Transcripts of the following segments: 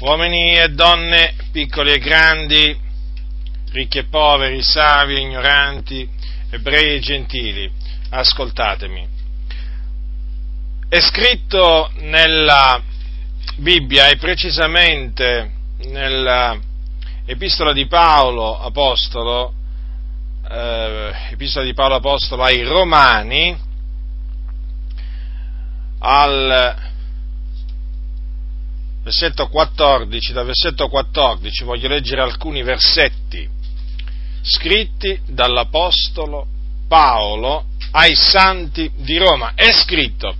uomini e donne, piccoli e grandi, ricchi e poveri, savi e ignoranti, ebrei e gentili, ascoltatemi. È scritto nella Bibbia e precisamente nella Epistola di Paolo Apostolo, eh, Epistola di Paolo Apostolo ai Romani, al versetto 14, dal versetto 14 voglio leggere alcuni versetti scritti dall'Apostolo Paolo ai santi di Roma. È scritto,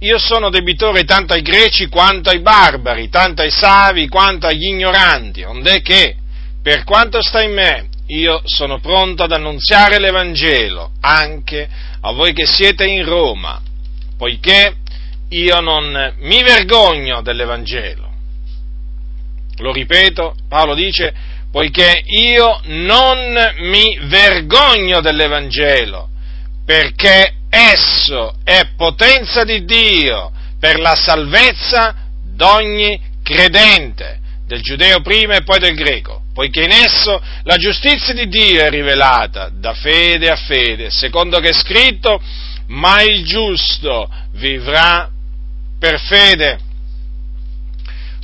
io sono debitore tanto ai greci quanto ai barbari, tanto ai savi quanto agli ignoranti, ond'è che, per quanto sta in me, io sono pronto ad annunziare l'Evangelo anche a voi che siete in Roma, poiché io non mi vergogno dell'Evangelo. Lo ripeto, Paolo dice, poiché io non mi vergogno dell'Evangelo, perché esso è potenza di Dio per la salvezza d'ogni credente, del giudeo prima e poi del greco, poiché in esso la giustizia di Dio è rivelata da fede a fede, secondo che è scritto, ma il giusto vivrà per fede.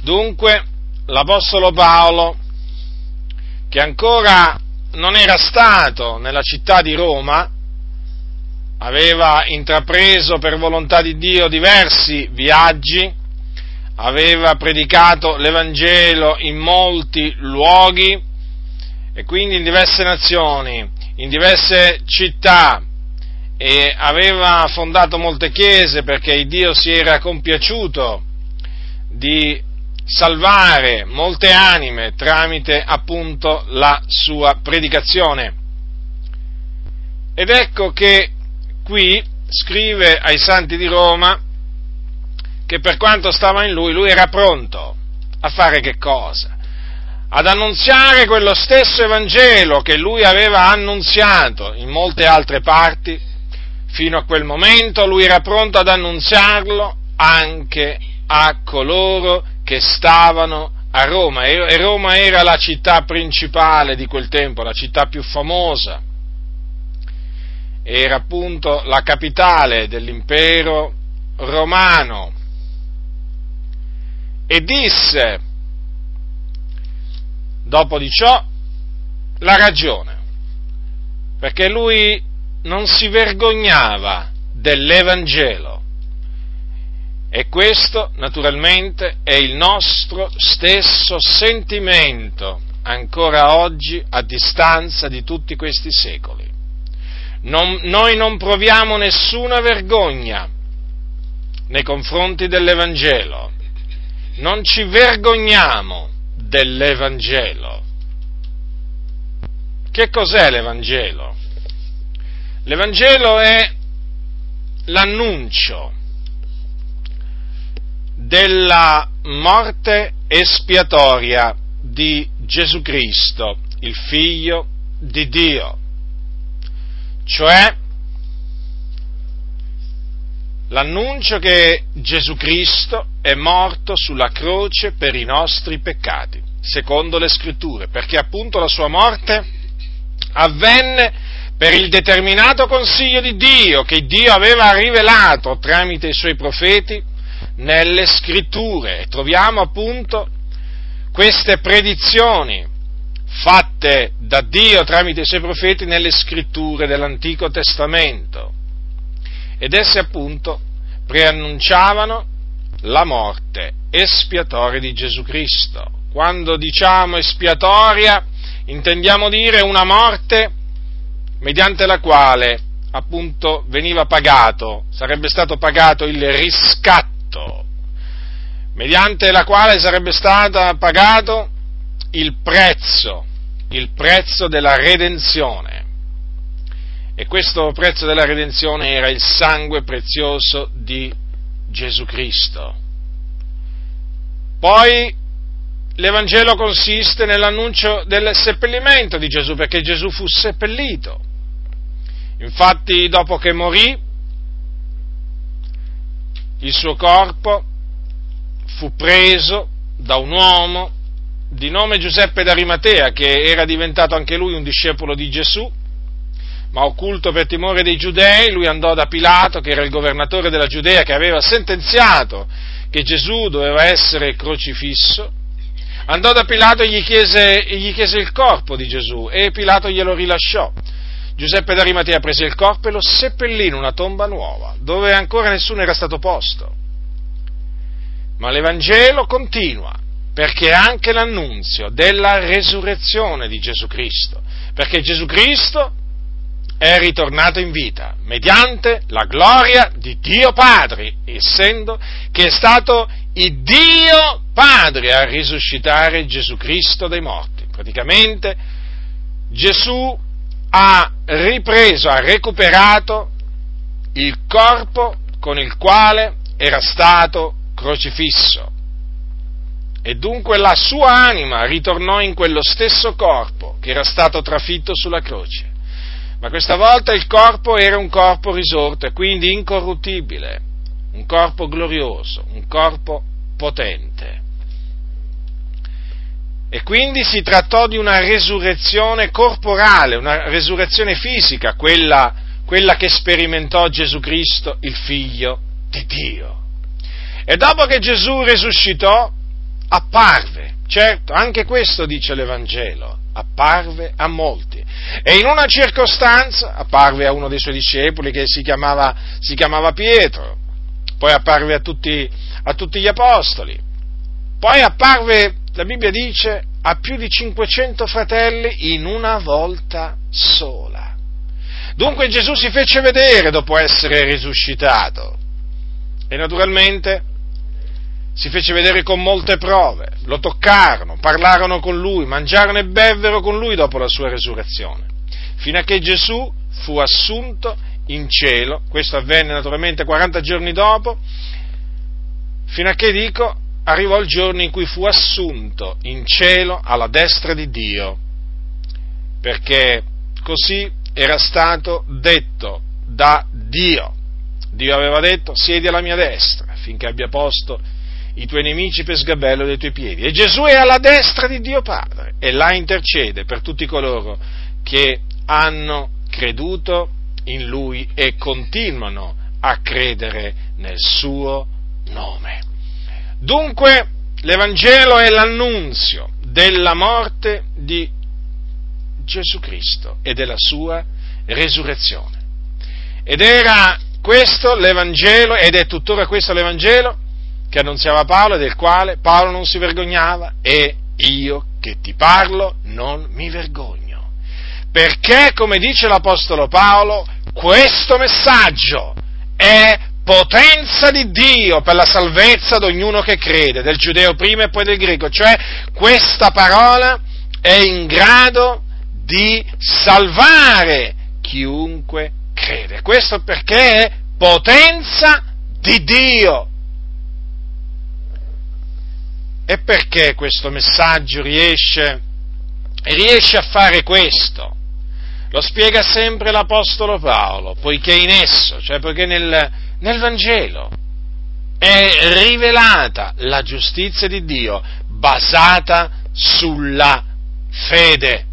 Dunque, l'Apostolo Paolo, che ancora non era stato nella città di Roma, aveva intrapreso per volontà di Dio diversi viaggi, aveva predicato l'Evangelo in molti luoghi e quindi in diverse nazioni, in diverse città, e aveva fondato molte chiese perché Dio si era compiaciuto di salvare molte anime tramite appunto la sua predicazione. Ed ecco che qui scrive ai santi di Roma che per quanto stava in lui, lui era pronto a fare che cosa? Ad annunziare quello stesso Evangelo che lui aveva annunziato in molte altre parti Fino a quel momento lui era pronto ad annunziarlo anche a coloro che stavano a Roma. E Roma era la città principale di quel tempo, la città più famosa, era appunto la capitale dell'impero romano. E disse dopo di ciò la ragione, perché lui non si vergognava dell'Evangelo. E questo, naturalmente, è il nostro stesso sentimento ancora oggi a distanza di tutti questi secoli. Non, noi non proviamo nessuna vergogna nei confronti dell'Evangelo, non ci vergogniamo dell'Evangelo. Che cos'è l'Evangelo? L'Evangelo è l'annuncio della morte espiatoria di Gesù Cristo, il Figlio di Dio, cioè l'annuncio che Gesù Cristo è morto sulla croce per i nostri peccati, secondo le scritture, perché appunto la sua morte avvenne per il determinato consiglio di Dio che Dio aveva rivelato tramite i suoi profeti nelle scritture. Troviamo appunto queste predizioni fatte da Dio tramite i suoi profeti nelle scritture dell'Antico Testamento. Ed esse appunto preannunciavano la morte espiatoria di Gesù Cristo. Quando diciamo espiatoria intendiamo dire una morte mediante la quale appunto veniva pagato, sarebbe stato pagato il riscatto, mediante la quale sarebbe stato pagato il prezzo, il prezzo della redenzione. E questo prezzo della redenzione era il sangue prezioso di Gesù Cristo. Poi l'Evangelo consiste nell'annuncio del seppellimento di Gesù, perché Gesù fu seppellito. Infatti, dopo che morì, il suo corpo fu preso da un uomo di nome Giuseppe d'Arimatea, che era diventato anche lui un discepolo di Gesù, ma occulto per timore dei giudei, lui andò da Pilato, che era il governatore della Giudea, che aveva sentenziato che Gesù doveva essere crocifisso, andò da Pilato e gli chiese, gli chiese il corpo di Gesù e Pilato glielo rilasciò. Giuseppe d'Arimatea prese il corpo e lo seppellì in una tomba nuova, dove ancora nessuno era stato posto. Ma l'Evangelo continua, perché anche l'annunzio della resurrezione di Gesù Cristo, perché Gesù Cristo è ritornato in vita mediante la gloria di Dio Padre, essendo che è stato il Dio Padre a risuscitare Gesù Cristo dai morti. Praticamente Gesù ha ripreso, ha recuperato il corpo con il quale era stato crocifisso. E dunque la sua anima ritornò in quello stesso corpo che era stato trafitto sulla croce. Ma questa volta il corpo era un corpo risorto e quindi incorruttibile, un corpo glorioso, un corpo potente. E quindi si trattò di una resurrezione corporale, una resurrezione fisica, quella, quella che sperimentò Gesù Cristo, il figlio di Dio. E dopo che Gesù risuscitò, apparve, certo, anche questo dice l'Evangelo, apparve a molti. E in una circostanza apparve a uno dei suoi discepoli che si chiamava, si chiamava Pietro, poi apparve a tutti, a tutti gli apostoli, poi apparve, la Bibbia dice, a più di 500 fratelli in una volta sola. Dunque Gesù si fece vedere dopo essere risuscitato. E naturalmente si fece vedere con molte prove, lo toccarono, parlarono con lui, mangiarono e bevvero con lui dopo la sua resurrezione, fino a che Gesù fu assunto in cielo, questo avvenne naturalmente 40 giorni dopo, fino a che dico, arrivò il giorno in cui fu assunto in cielo alla destra di Dio, perché così era stato detto da Dio. Dio aveva detto, siedi alla mia destra, finché abbia posto i tuoi nemici per sgabello dei tuoi piedi. E Gesù è alla destra di Dio Padre e là intercede per tutti coloro che hanno creduto in Lui e continuano a credere nel suo nome. Dunque l'Evangelo è l'annunzio della morte di Gesù Cristo e della sua resurrezione. Ed era questo l'Evangelo, ed è tuttora questo l'Evangelo, che annunziava Paolo e del quale Paolo non si vergognava e io che ti parlo non mi vergogno. Perché, come dice l'Apostolo Paolo, questo messaggio è potenza di Dio per la salvezza di ognuno che crede, del giudeo prima e poi del greco, cioè questa parola è in grado di salvare chiunque crede. Questo perché è potenza di Dio e perché questo messaggio riesce, riesce a fare questo? Lo spiega sempre l'Apostolo Paolo, poiché in esso, cioè poiché nel, nel Vangelo, è rivelata la giustizia di Dio basata sulla fede.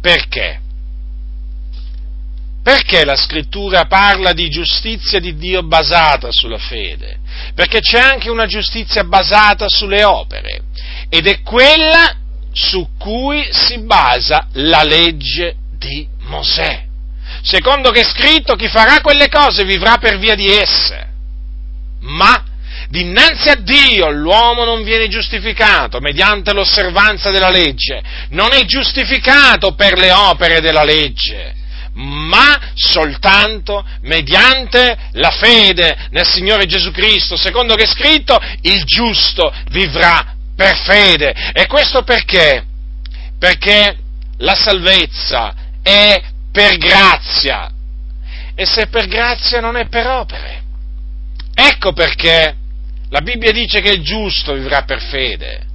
Perché? Perché la scrittura parla di giustizia di Dio basata sulla fede? Perché c'è anche una giustizia basata sulle opere ed è quella su cui si basa la legge di Mosè. Secondo che è scritto chi farà quelle cose vivrà per via di esse. Ma dinanzi a Dio l'uomo non viene giustificato mediante l'osservanza della legge, non è giustificato per le opere della legge ma soltanto mediante la fede nel Signore Gesù Cristo, secondo che è scritto, il giusto vivrà per fede. E questo perché? Perché la salvezza è per grazia, e se è per grazia non è per opere. Ecco perché la Bibbia dice che il giusto vivrà per fede,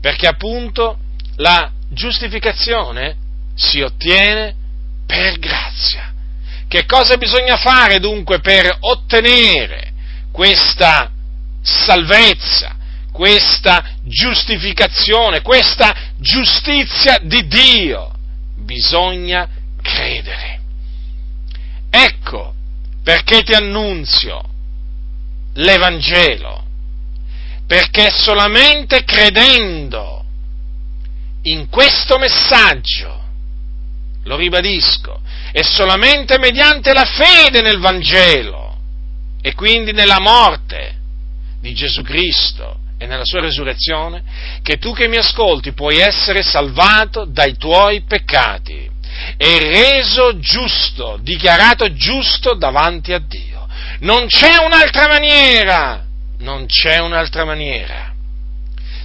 perché appunto la giustificazione si ottiene per grazia. Che cosa bisogna fare dunque per ottenere questa salvezza, questa giustificazione, questa giustizia di Dio. Bisogna credere. Ecco perché ti annunzio l'Evangelo, perché solamente credendo in questo messaggio, lo ribadisco, è solamente mediante la fede nel Vangelo e quindi nella morte di Gesù Cristo e nella sua resurrezione, che tu che mi ascolti puoi essere salvato dai tuoi peccati e reso giusto, dichiarato giusto davanti a Dio. Non c'è un'altra maniera, non c'è un'altra maniera.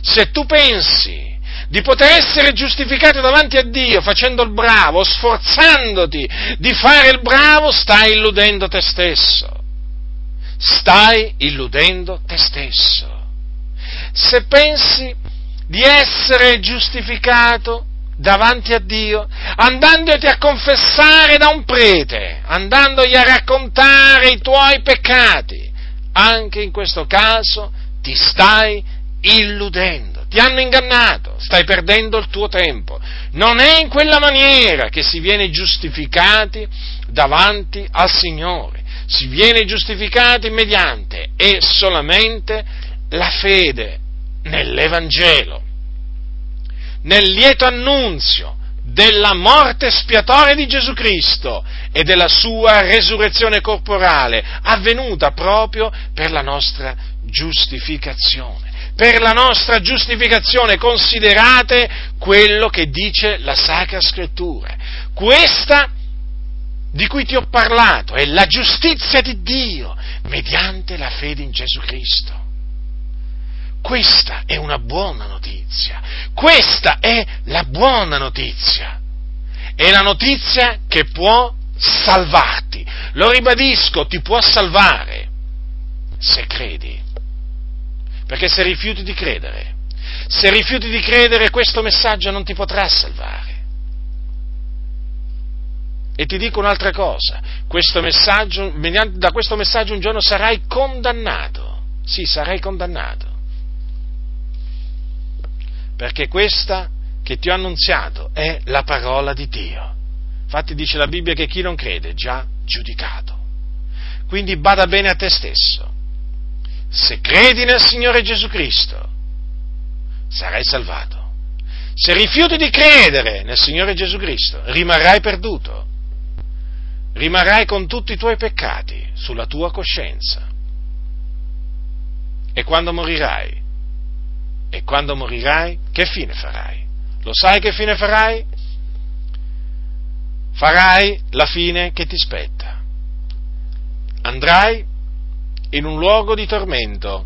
Se tu pensi di poter essere giustificato davanti a Dio facendo il bravo, sforzandoti di fare il bravo, stai illudendo te stesso. Stai illudendo te stesso. Se pensi di essere giustificato davanti a Dio, andandoti a confessare da un prete, andandogli a raccontare i tuoi peccati, anche in questo caso ti stai illudendo, ti hanno ingannato, stai perdendo il tuo tempo. Non è in quella maniera che si viene giustificati davanti al Signore, si viene giustificati mediante e solamente la fede nell'Evangelo nel lieto annunzio della morte spiatoria di Gesù Cristo e della sua resurrezione corporale, avvenuta proprio per la nostra giustificazione. Per la nostra giustificazione considerate quello che dice la Sacra Scrittura. Questa di cui ti ho parlato è la giustizia di Dio mediante la fede in Gesù Cristo. Questa è una buona notizia. Questa è la buona notizia. È la notizia che può salvarti. Lo ribadisco, ti può salvare se credi. Perché se rifiuti di credere, se rifiuti di credere questo messaggio non ti potrà salvare. E ti dico un'altra cosa, questo da questo messaggio un giorno sarai condannato. Sì, sarai condannato perché questa che ti ho annunziato è la parola di Dio. Infatti dice la Bibbia che chi non crede è già giudicato. Quindi bada bene a te stesso. Se credi nel Signore Gesù Cristo, sarai salvato. Se rifiuti di credere nel Signore Gesù Cristo, rimarrai perduto. Rimarrai con tutti i tuoi peccati sulla tua coscienza. E quando morirai, e quando morirai, che fine farai? Lo sai che fine farai? Farai la fine che ti spetta. Andrai in un luogo di tormento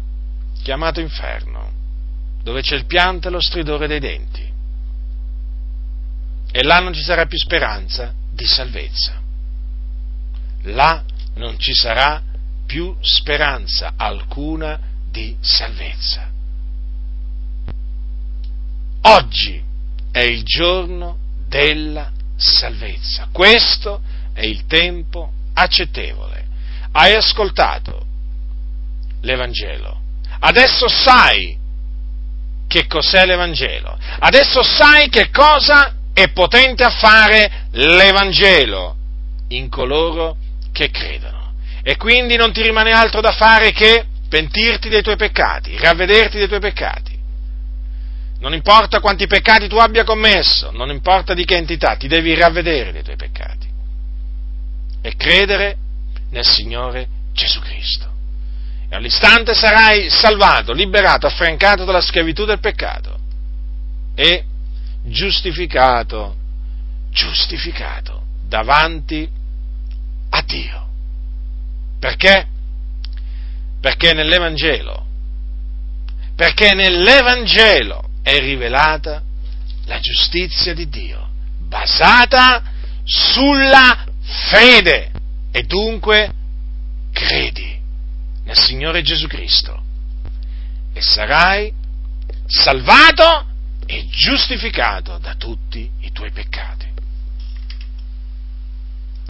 chiamato inferno, dove c'è il pianto e lo stridore dei denti. E là non ci sarà più speranza di salvezza. Là non ci sarà più speranza alcuna di salvezza. Oggi è il giorno della salvezza. Questo è il tempo accettevole. Hai ascoltato l'Evangelo. Adesso sai che cos'è l'Evangelo. Adesso sai che cosa è potente a fare l'Evangelo in coloro che credono. E quindi non ti rimane altro da fare che pentirti dei tuoi peccati, ravvederti dei tuoi peccati non importa quanti peccati tu abbia commesso, non importa di che entità, ti devi ravvedere dei tuoi peccati e credere nel Signore Gesù Cristo. E all'istante sarai salvato, liberato, affrancato dalla schiavitù del peccato e giustificato, giustificato davanti a Dio. Perché? Perché nell'Evangelo, perché nell'Evangelo è rivelata la giustizia di Dio, basata sulla fede. E dunque credi nel Signore Gesù Cristo e sarai salvato e giustificato da tutti i tuoi peccati.